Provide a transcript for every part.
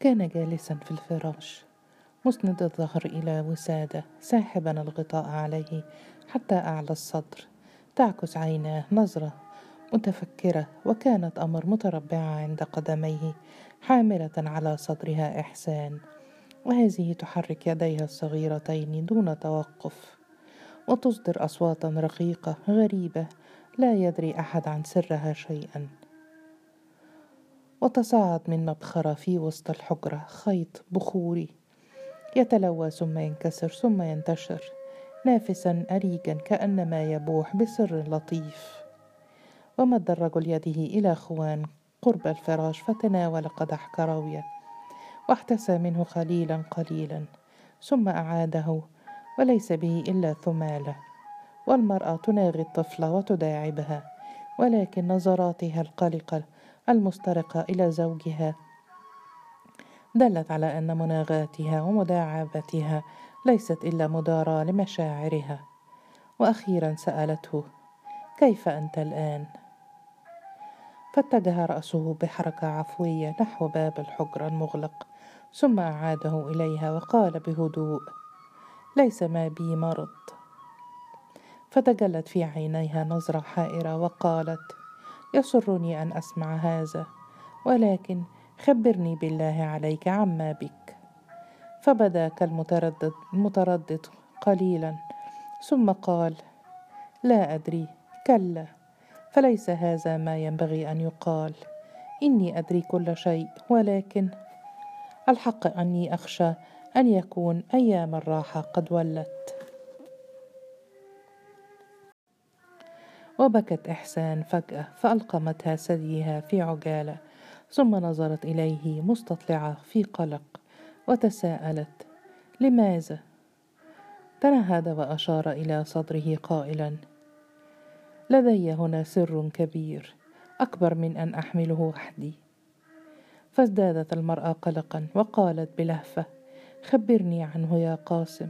كان جالسا في الفراش. مسند الظهر إلى وسادة ساحبا الغطاء عليه حتى أعلى الصدر تعكس عيناه نظرة متفكرة وكانت أمر متربعة عند قدميه حاملة على صدرها إحسان. وهذه تحرك يديها الصغيرتين دون توقف. وتصدر أصواتا رقيقة غريبة لا يدري أحد عن سرها شيئا. وتصاعد من مبخرة في وسط الحجرة خيط بخوري. يتلوى ثم ينكسر ثم ينتشر. نافسا أريجا كأنما يبوح بسر لطيف. ومد الرجل يده إلى خوان قرب الفراش؟ فتناول قدح كراوية واحتسى منه قليلا قليلا. ثم أعاده وليس به إلا ثمالة. والمرأة تناغي الطفل وتداعبها ولكن نظراتها القلقة المسترقة إلى زوجها. دلت على أن مناغاتها ومداعبتها ليست إلا مداراة لمشاعرها. وأخيرا سألته كيف أنت الآن؟ فاتجه رأسه بحركة عفوية نحو باب الحجرة المغلق ثم أعاده إليها وقال بهدوء ليس ما بي مرض. فتجلت في عينيها نظرة حائرة وقالت يسرني أن أسمع هذا ولكن خبرني بالله عليك عما بك. فبدا كالمتردد المتردد قليلا ثم قال لا أدري كلا فليس هذا ما ينبغي أن يقال. إني أدري كل شيء ولكن الحق أني أخشى أن يكون أيام الراحة قد ولت. وبكت إحسان فجأة فألقمتها ثديها في عجالة ثم نظرت إليه مستطلعة في قلق وتساءلت لماذا؟ تنهد وأشار إلى صدره قائلا لدي هنا سر كبير أكبر من أن أحمله وحدي. فازدادت المرأة قلقا وقالت بلهفة خبرني عنه يا قاسم.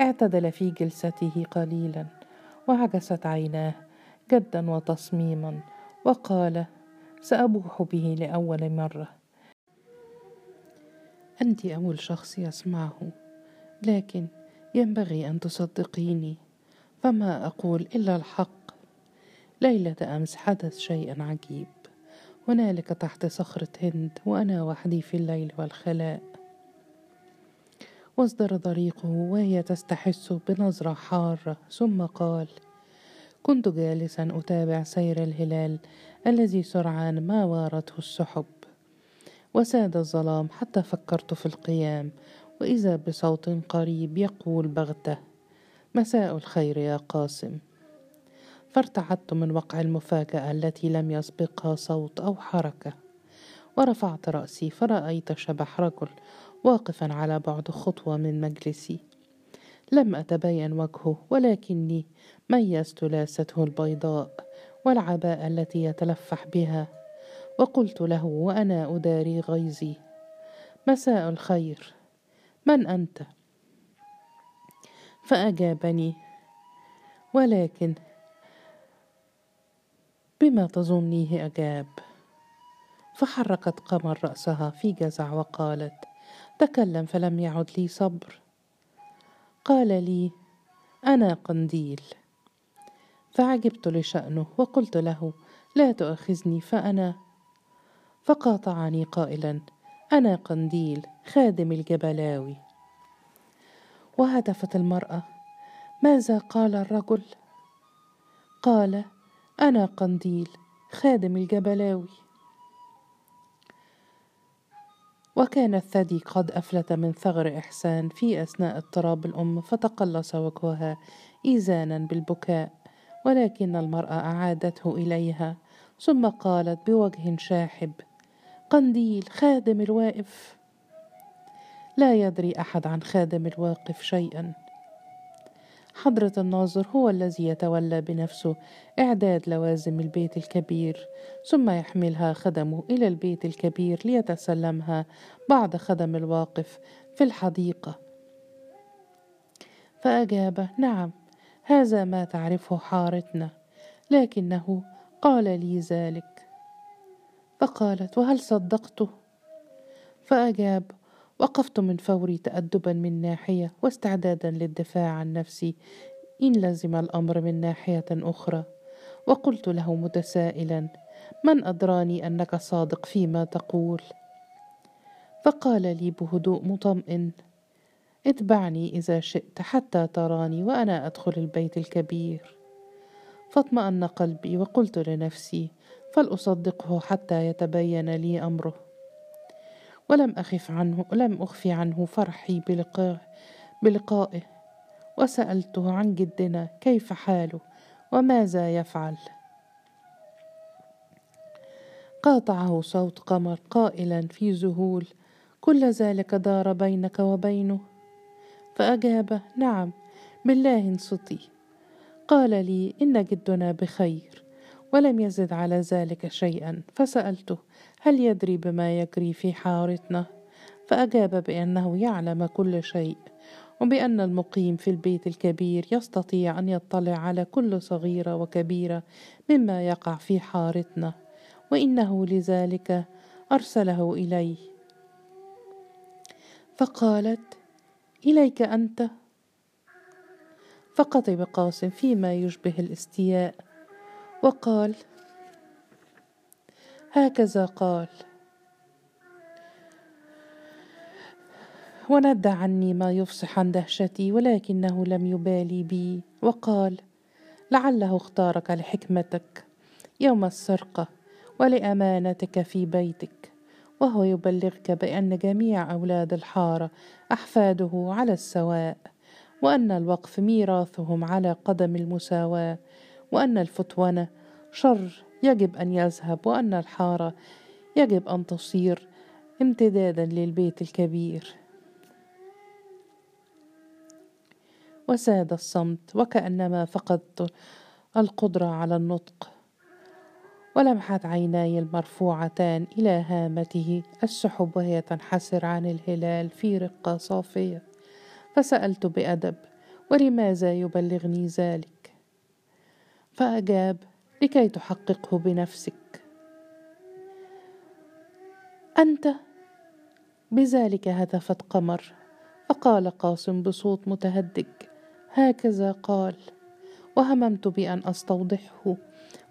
اعتدل في جلسته قليلا. وعكست عيناه جدا وتصميما وقال سأبوح به لأول مرة. أنت أول شخص يسمعه لكن ينبغي أن تصدقيني. فما أقول إلا الحق. ليلة أمس حدث شيء عجيب. هنالك تحت صخرة هند وأنا وحدي في الليل والخلاء. واصدر ضريقه وهي تستحس بنظرة حارة. ثم قال كنت جالسا أتابع سير الهلال الذي سرعان ما وارته السحب. وساد الظلام حتى فكرت في القيام وإذا بصوت قريب يقول بغتة مساء الخير يا قاسم. فارتعدت من وقع المفاجأة التي لم يسبقها صوت أو حركة ورفعت رأسي فرأيت شبح رجل واقفا على بعد خطوة من مجلسي. لم أتبين وجهه ولكني ميزت لاسته البيضاء والعباءة التي يتلفح بها وقلت له وأنا أداري غيظي. مساء الخير من أنت؟ فأجابني ولكن بما تظنيه أجاب. فحركت قمر رأسها في جزع وقالت تكلم فلم يعد لي صبر. قال لي أنا قنديل. فعجبت لشأنه وقلت له لا تؤاخذني فأنا فقاطعني قائلا أنا قنديل خادم الجبلاوي. وهتفت المرأة ماذا قال الرجل؟ قال أنا قنديل خادم الجبلاوي. وكان الثدي قد أفلت من ثغر إحسان في أثناء اضطراب الأم فتقلص وجهها إيزانا بالبكاء ولكن المرأة أعادته إليها ثم قالت بوجه شاحب قنديل خادم الواقف. لا يدري أحد عن خادم الواقف شيئا. حضرة الناظر هو الذي يتولى بنفسه إعداد لوازم البيت الكبير ثم يحملها خدمه إلى البيت الكبير ليتسلمها بعد خدم الواقف في الحديقة. فأجاب نعم هذا ما تعرفه حارتنا لكنه قال لي ذلك. فقالت وهل صدقته؟ فأجاب وقفت من فوري تأدبا من ناحية واستعدادا للدفاع عن نفسي. إن لزم الأمر من ناحية أخرى. وقلت له متسائلا من أدراني أنك صادق فيما تقول؟ فقال لي بهدوء مطمئن اتبعني إذا شئت حتى تراني وأنا أدخل البيت الكبير. فاطمأن قلبي وقلت لنفسي فلأصدقه حتى يتبين لي أمره. ولم أخف عنه لم أخفي عنه فرحي بلقائه, بلقائه. وسألته عن جدنا كيف حاله؟ وماذا يفعل؟ قاطعه صوت قمر قائلا في ذهول. كل ذلك دار بينك وبينه. فأجاب نعم بالله انصتي. قال لي إن جدنا بخير ولم يزد على ذلك شيئا. فسألته هل يدري بما يجري في حارتنا؟ فأجاب بأنه يعلم كل شيء وبأن المقيم في البيت الكبير يستطيع أن يطلع على كل صغيرة وكبيرة مما يقع في حارتنا وإنه لذلك أرسله إلي فقالت إليك أنت؟ فقطب قاسم فيما يشبه الاستياء وقال هكذا قال. وند عني ما يفصح عن دهشتي ولكنه لم يبالي بي وقال لعله اختارك لحكمتك يوم السرقة ولأمانتك في بيتك وهو يبلغك بأن جميع أولاد الحارة أحفاده على السواء وأن الوقف ميراثهم على قدم المساواة وأن الفتونه شر يجب أن يذهب وأن الحارة يجب أن تصير امتدادا للبيت الكبير. وساد الصمت وكأنما فقدت القدرة على النطق ولمحت عيناي المرفوعتان إلى هامته. السحب وهي تنحسر عن الهلال في رقة صافية. فسألت بأدب ولماذا يبلغني ذلك؟ فأجاب لكي تحققه بنفسك. أنت بذلك هتفت قمر فقال قاسم بصوت متهدج هكذا قال وهممت بأن أستوضحه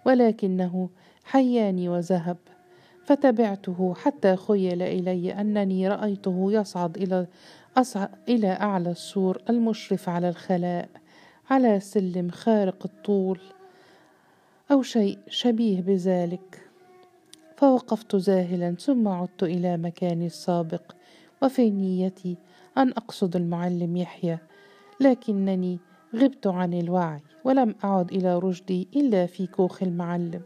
ولكنه حياني وذهب فتبعته حتى خيل إلي أنني رأيته يصعد إلى إلى أعلى السور المشرف على الخلاء على سلم خارق الطول. أو شيء شبيه بذلك. فوقفت ذاهلا ثم عدت إلى مكاني السابق وفي نيتي أن أقصد المعلم يحيى لكنني غبت عن الوعي ولم أعد إلى رشدي إلا في كوخ المعلم.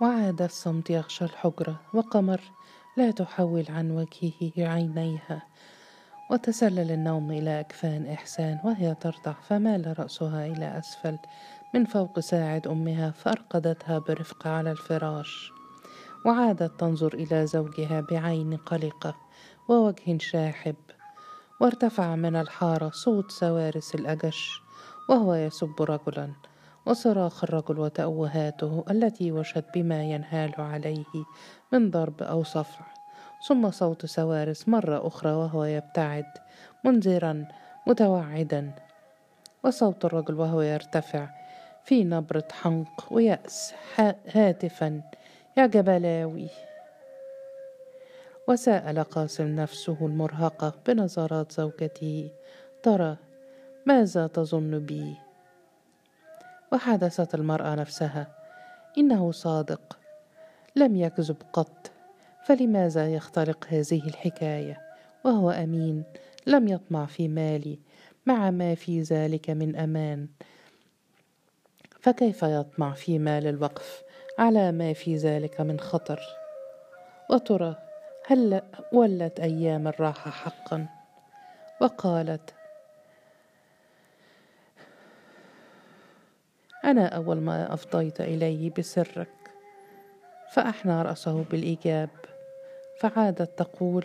وعاد الصمت يغشى الحجرة وقمر لا تحول عن وجهه عينيها وتسلل النوم إلى أكفان إحسان وهي ترضع فمال رأسها إلى أسفل. من فوق ساعد أمها فأرقدتها برفق على الفراش. وعادت تنظر إلى زوجها بعين قلقة ووجه شاحب. وارتفع من الحارة صوت سوارس الأجش وهو يسب رجلا. وصراخ الرجل وتأوهاته التي وشت بما ينهال عليه من ضرب أو صفع. ثم صوت سوارس مرة أخرى وهو يبتعد منذرا متوعدا. وصوت الرجل وهو يرتفع في نبرة حنق ويأس هاتفا يا جبلاوي. وسأل قاسم نفسه المرهقة بنظرات زوجته ترى ماذا تظن بي؟ وحدثت المرأة نفسها إنه صادق لم يكذب قط. فلماذا يخترق هذه الحكاية؟ وهو أمين لم يطمع في مالي مع ما في ذلك من أمان. فكيف يطمع في مال الوقف؟ على ما في ذلك من خطر. وترى هل ولت أيام الراحة حقا؟ وقالت أنا أول ما أفضيت إليه بسرك. فأحنى رأسه بالإيجاب. فعادت تقول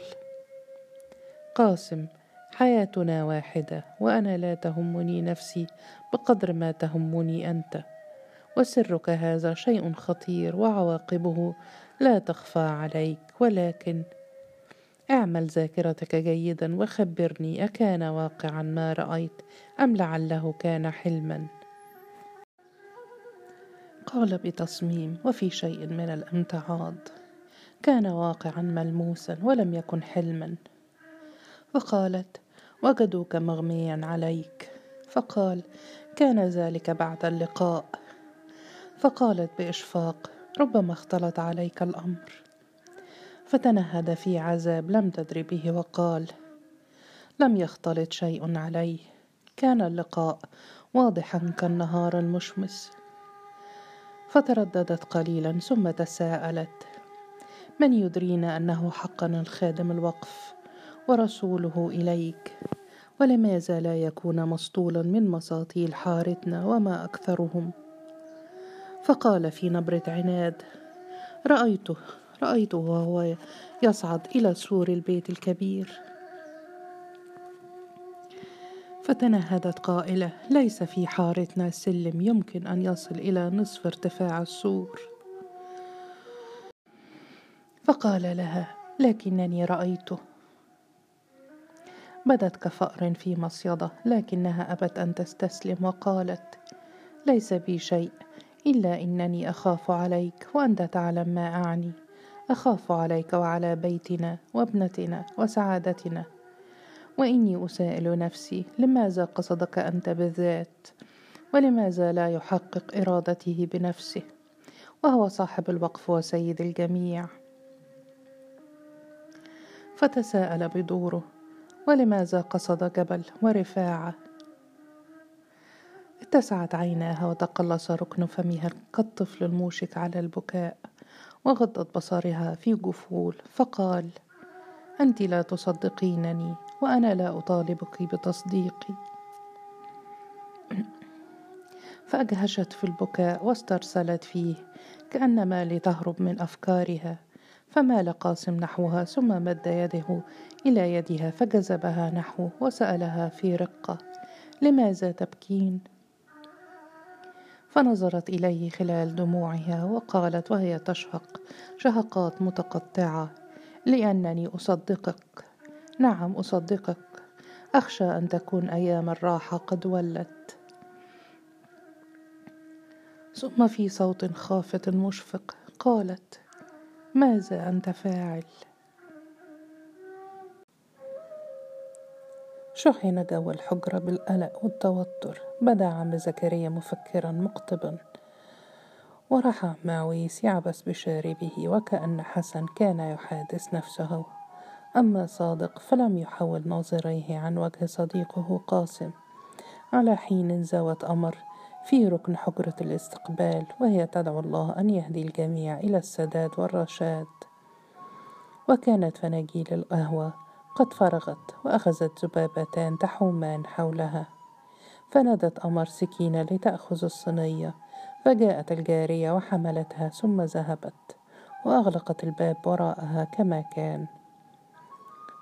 قاسم حياتنا واحدة وأنا لا تهمني نفسي بقدر ما تهمني أنت وسرك هذا شيء خطير وعواقبه لا تخفى عليك ولكن اعمل ذاكرتك جيدا وخبرني أكان واقعا ما رأيت أم لعله كان حلما؟ قال بتصميم وفي شيء من الامتعاض. كان واقعا ملموسا ولم يكن حلما. فقالت وجدوك مغميا عليك. فقال كان ذلك بعد اللقاء. فقالت بإشفاق ربما اختلط عليك الأمر. فتنهد في عذاب لم تدر به وقال لم يختلط شيء علي كان اللقاء واضحا كالنهار المشمس. فترددت قليلا ثم تساءلت من يدرينا أنه حقا الخادم الوقف ورسوله إليك؟ ولماذا لا يكون مسطولا من مساطيل حارتنا وما أكثرهم؟ فقال في نبرة عناد رأيته رأيته وهو يصعد إلى سور البيت الكبير. فتنهدت قائلة ليس في حارتنا سلم يمكن أن يصل إلى نصف ارتفاع السور. فقال لها لكنني رأيته. بدت كفأر في مصيدة لكنها أبت أن تستسلم وقالت ليس بي شيء إلا إنني أخاف عليك وأنت تعلم ما أعني. أخاف عليك وعلى بيتنا وابنتنا وسعادتنا. وإني أسائل نفسي لماذا قصدك أنت بالذات؟ ولماذا لا يحقق إرادته بنفسه؟ وهو صاحب الوقف وسيد الجميع. فتساءل بدوره ولماذا قصد جبل ورفاعة؟ اتسعت عيناها وتقلص ركن فمها كالطفل الموشك على البكاء وغضت بصرها في جفول فقال أنت لا تصدقينني وأنا لا أطالبك بتصديقي. فأجهشت في البكاء واسترسلت فيه كأنما لتهرب من أفكارها. فمال قاسم نحوها ثم مد يده إلى يدها فجذبها نحوه وسألها في رقة لماذا تبكين؟ فنظرت إليه خلال دموعها وقالت وهي تشهق شهقات متقطعة لأنني أصدقك. نعم أصدقك. أخشى أن تكون أيام الراحة قد ولت. ثم في صوت خافت مشفق قالت ماذا أنت فاعل؟ شحن جو الحجرة بالقلق والتوتر. بدا عم زكريا مفكرا مقطبا ورحى معويس يعبس بشاربه وكأن حسن كان يحادث نفسه. أما صادق فلم يحول ناظريه عن وجه صديقه قاسم. على حين زوت أمر في ركن حجرة الاستقبال وهي تدعو الله أن يهدي الجميع إلى السداد والرشاد. وكانت فناجيل القهوة قد فرغت وأخذت ذبابتان تحومان حولها. فنادت أمر سكينة لتأخذ الصينية فجاءت الجارية وحملتها ثم ذهبت وأغلقت الباب وراءها كما كان.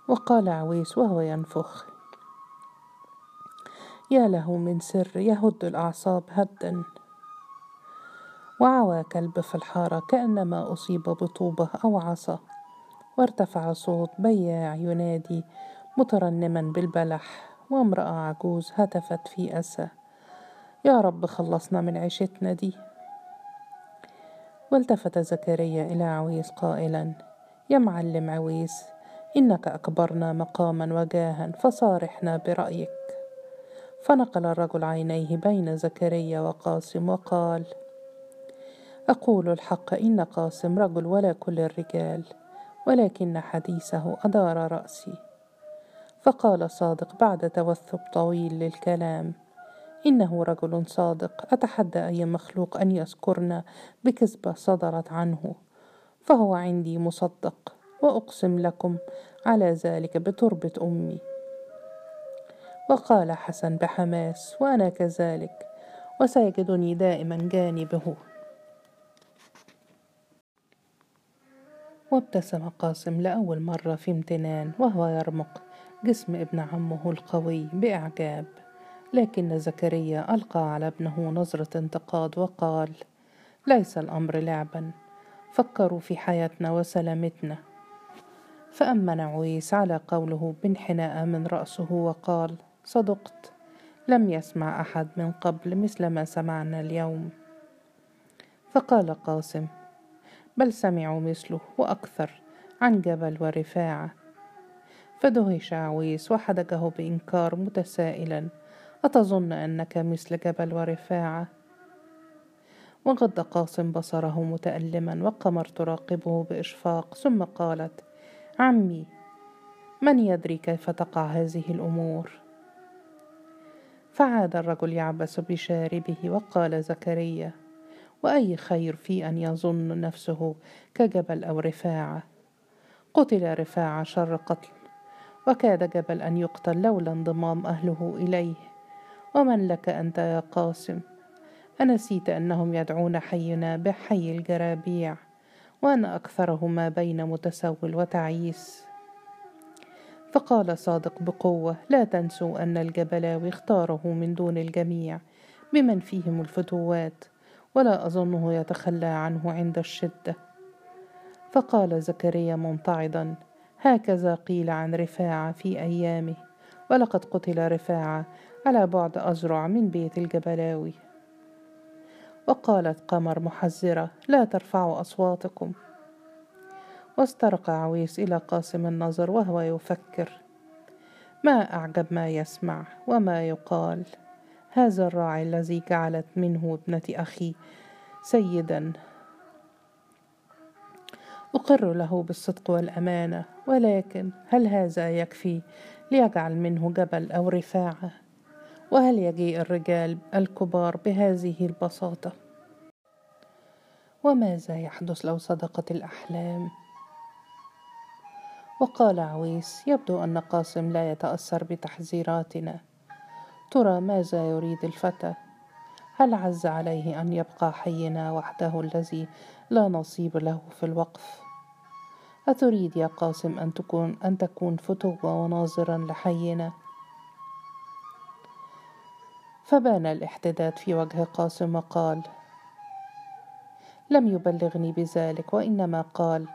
وقال عويس وهو ينفخ يا له من سر يهد الأعصاب هدا. وعوى كلب في الحارة كأنما أصيب بطوبة أو عصا. وارتفع صوت بياع ينادي مترنما بالبلح وامرأة عجوز هتفت في أسى. يا رب خلصنا من عيشتنا دي. والتفت زكريا إلى عويس قائلا يا معلم عويس إنك أكبرنا مقاما وجاها فصارحنا برأيك. فنقل الرجل عينيه بين زكريا وقاسم وقال أقول الحق إن قاسم رجل ولا كل الرجال ولكن حديثه أدار رأسي. فقال صادق بعد توثب طويل للكلام إنه رجل صادق أتحدى أي مخلوق أن يذكرنا بكذبة صدرت عنه فهو عندي مصدق وأقسم لكم على ذلك بتربة أمي. وقال حسن بحماس وأنا كذلك وسيجدني دائما جانبه. وابتسم قاسم لأول مرة في امتنان وهو يرمق جسم ابن عمه القوي بإعجاب. لكن زكريا ألقى على ابنه نظرة انتقاد وقال ليس الأمر لعبا فكروا في حياتنا وسلامتنا. فأمن عويس على قوله بانحناء من رأسه وقال صدقت. لم يسمع أحد من قبل مثل ما سمعنا اليوم. فقال قاسم بل سمعوا مثله وأكثر عن جبل ورفاعة. فدهش عويس وحدقه بإنكار متسائلا أتظن أنك مثل جبل ورفاعة؟ وغض قاسم بصره متألما وقمر تراقبه بإشفاق ثم قالت عمي من يدري كيف تقع هذه الأمور؟ فعاد الرجل يعبس بشاربه وقال زكريا وأي خير في أن يظن نفسه كجبل أو رفاعة؟ قتل رفاعة شر قتل وكاد جبل أن يقتل لولا انضمام أهله إليه. ومن لك أنت يا قاسم؟ أنسيت أنهم يدعون حينا بحي الجرابيع وأنا اكثره ما بين متسول وتعيس. فقال صادق بقوة لا تنسوا أن الجبلاوي اختاره من دون الجميع بمن فيهم الفتوات ولا أظنه يتخلى عنه عند الشدة. فقال زكريا ممتعضا هكذا قيل عن رفاعة في أيامه ولقد قتل رفاعة على بعد أزرع من بيت الجبلاوي. وقالت قمر محذرة لا ترفعوا أصواتكم. واسترق عويس إلى قاسم النظر وهو يفكر. ما أعجب ما يسمع وما يقال. هذا الراعي الذي جعلت منه ابنة أخي سيدا. أقر له بالصدق والأمانة ولكن هل هذا يكفي ليجعل منه جبل أو رفاعة؟ وهل يجيء الرجال الكبار بهذه البساطة؟ وماذا يحدث لو صدقت الأحلام؟ وقال عويس يبدو أن قاسم لا يتأثر بتحذيراتنا. ترى ماذا يريد الفتى؟ هل عز عليه أن يبقى حينا وحده الذي لا نصيب له في الوقف؟ أتريد يا قاسم أن تكون أن تكون فتوة وناظرا لحينا؟ فبان الاحتداد في وجه قاسم وقال لم يبلغني بذلك وإنما قال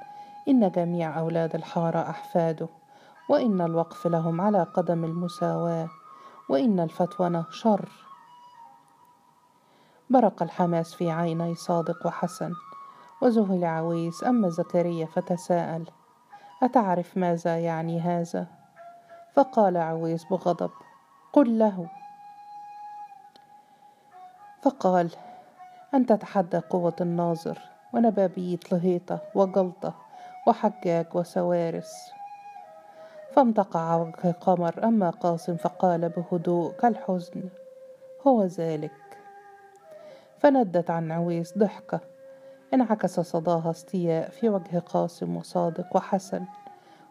إن جميع أولاد الحارة احفاده وإن الوقف لهم على قدم المساواة وإن الفتونه شر برق الحماس في عيني صادق وحسن وذهل عويس اما زكريا فتساءل أتعرف ماذا يعني هذا؟ فقال عويس بغضب قل له. فقال أن تتحدى قوة الناظر ونبابية لهيطة وجلطة وحجاج وسوارس. فامتقع وجه قمر أما قاسم فقال بهدوء كالحزن هو ذلك. فندت عن عويس ضحكة انعكس صداها استياء في وجه قاسم وصادق وحسن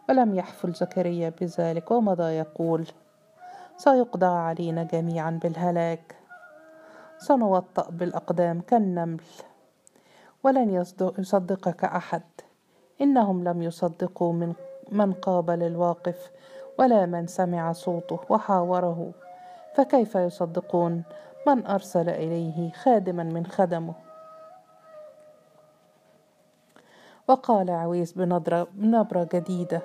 ولم يحفل زكريا بذلك ومضى يقول سيقضى علينا جميعا بالهلاك سنوطأ بالأقدام كالنمل ولن يصدقك أحد. إنهم لم يصدقوا من من قابل الواقف ولا من سمع صوته وحاوره. فكيف يصدقون؟ من أرسل إليه خادما من خدمه. وقال عويس بنظرة, بنبرة جديدة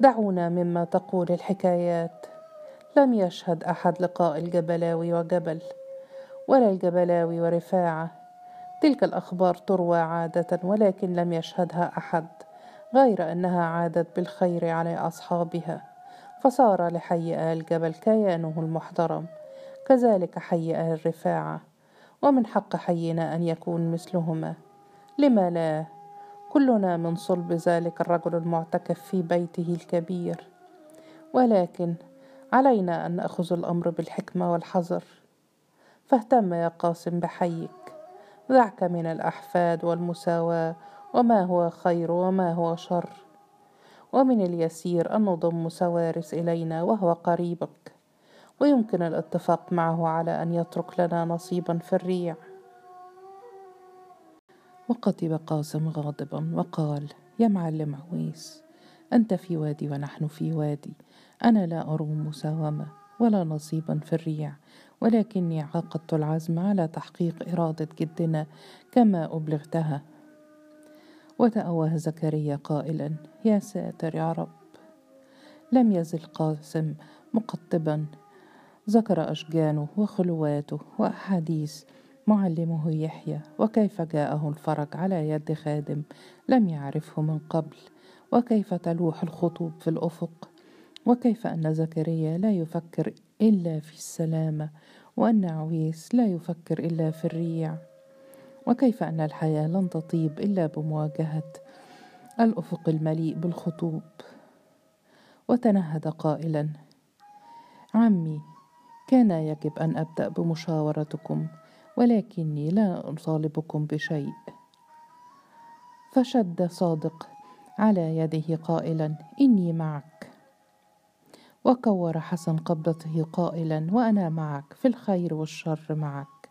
دعونا مما تقول الحكايات. لم يشهد أحد لقاء الجبلاوي وجبل ولا الجبلاوي ورفاعة. تلك الأخبار تروى عادة ولكن لم يشهدها أحد غير أنها عادت بالخير على أصحابها فصار لحي آل جبل كيانه المحترم كذلك حي آل رفاعة ومن حق حينا أن يكون مثلهما. لما لا؟ كلنا من صلب ذلك الرجل المعتكف في بيته الكبير. ولكن علينا أن نأخذ الأمر بالحكمة والحذر. فاهتم يا قاسم بحيك. دعك من الأحفاد والمساواة وما هو خير وما هو شر. ومن اليسير أن نضم سوارس إلينا وهو قريبك ويمكن الاتفاق معه على أن يترك لنا نصيبا في الريع. وقتب قاسم غاضبا وقال يا معلم عويس أنت في وادي ونحن في وادي أنا لا أروم مساومة ولا نصيبا في الريع ولكني عقدت العزم على تحقيق إرادة جدنا كما أبلغتها. وتأوه زكريا قائلا يا ساتر يا رب. لم يزل قاسم مقطبا. ذكر أشجانه وخلواته وأحاديث معلمه يحيى وكيف جاءه الفرج على يد خادم لم يعرفه من قبل وكيف تلوح الخطوب في الأفق وكيف أن زكريا لا يفكر إلا في السلامة وأن عويس لا يفكر إلا في الريع. وكيف أن الحياة لن تطيب إلا بمواجهة الأفق المليء بالخطوب؟ وتنهد قائلا عمي كان يجب أن أبدأ بمشاورتكم ولكني لا أطالبكم بشيء. فشد صادق على يده قائلا إني معك. وكور حسن قبضته قائلا وأنا معك في الخير والشر معك.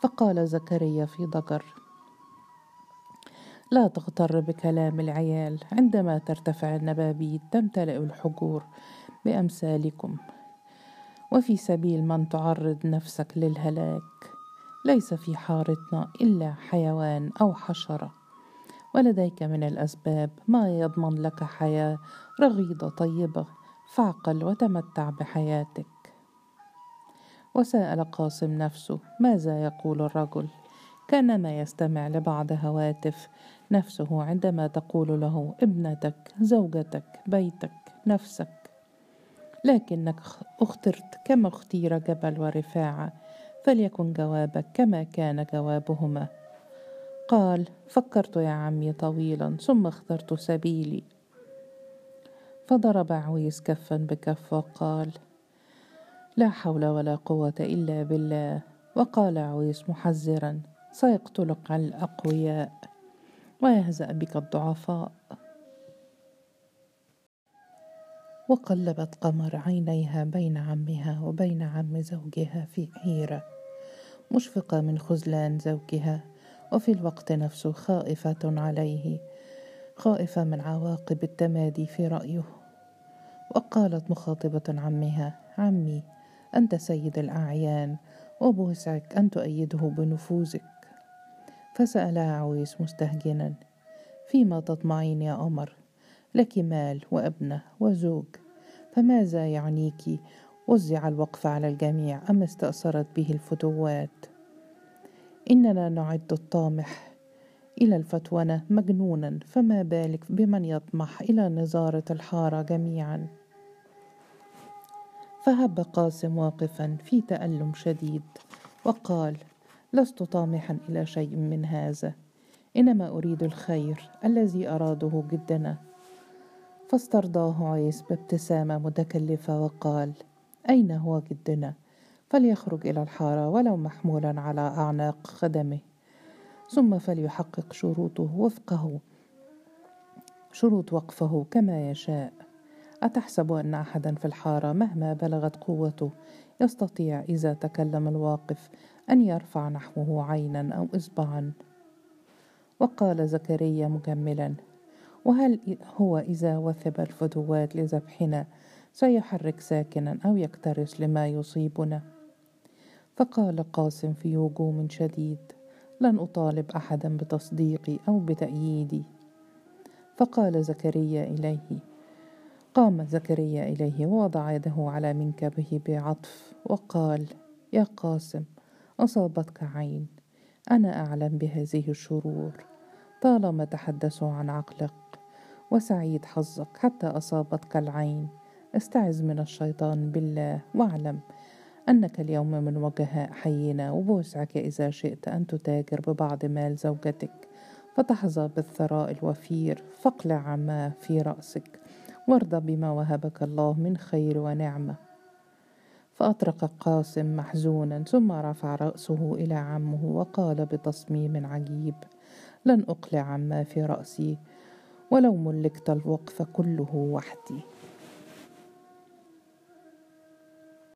فقال زكريا في ضجر لا تغتر بكلام العيال عندما ترتفع النبابيت تمتلئ الحجور بأمثالكم وفي سبيل من تعرض نفسك للهلاك ليس في حارتنا إلا حيوان أو حشرة ولديك من الأسباب ما يضمن لك حياة رغيدة طيبة. فاعقل وتمتع بحياتك. وسأل قاسم نفسه ماذا يقول الرجل؟ كانما يستمع لبعض هواتف. نفسه عندما تقول له ابنتك زوجتك بيتك نفسك. لكنك اخترت كما اختير جبل ورفاعة فليكن جوابك كما كان جوابهما. قال فكرت يا عمي طويلا ثم اخترت سبيلي. فضرب عويس كفا بكف وقال لا حول ولا قوة إلا بالله. وقال عويس محذرا سيقتلك الأقوياء ويهزأ بك الضعفاء. وقلبت قمر عينيها بين عمها وبين عم زوجها في حيرة مشفقة من خذلان زوجها وفي الوقت نفسه خائفة عليه. خائفة من عواقب التمادي في رأيه. وقالت مخاطبة عمها عمي أنت سيد الأعيان وبوسعك أن تؤيده بنفوذك. فسألها عويس مستهجنا فيما تطمعين يا قمر لك مال وأبنة وزوج فماذا يعنيك وزع الوقف على الجميع أم استأثرت به الفتوات؟ إننا نعد الطامح إلى الفتونة مجنونا فما بالك بمن يطمح إلى نظارة الحارة جميعا؟ فهب قاسم واقفا في تألم شديد وقال لست طامحا إلى شيء من هذا إنما أريد الخير الذي أراده جدنا فاسترضاه عيس بابتسامة متكلفة وقال أين هو جدنا فليخرج إلى الحارة ولو محمولا على أعناق خدمه. ثم فليحقق شروطه وفقه شروط وقفه كما يشاء. أتحسب أن أحدا في الحارة مهما بلغت قوته يستطيع إذا تكلم الواقف أن يرفع نحوه عينا أو إصبعا. وقال زكريا مجملا وهل هو إذا وثب الفتوات لذبحنا سيحرك ساكنا أو يكترث لما يصيبنا؟ فقال قاسم في هجوم شديد لن أطالب أحدا بتصديقي أو بتأييدي. فقال زكريا إليه قام زكريا إليه ووضع يده على منكبه بعطف وقال يا قاسم أصابتك عين أنا أعلم بهذه الشرور. طالما تحدثوا عن عقلك وسعيد حظك حتى أصابتك العين استعذ من الشيطان بالله واعلم أنك اليوم من وجهاء حينا وبوسعك إذا شئت أن تتاجر ببعض مال زوجتك. فتحظى بالثراء الوفير فاقلع عما في رأسك. وارضى بما وهبك الله من خير ونعمة. فأطرق قاسم محزونا ثم رفع رأسه إلى عمه وقال بتصميم عجيب لن أقلع عما في رأسي ولو ملكت الوقف كله وحدي.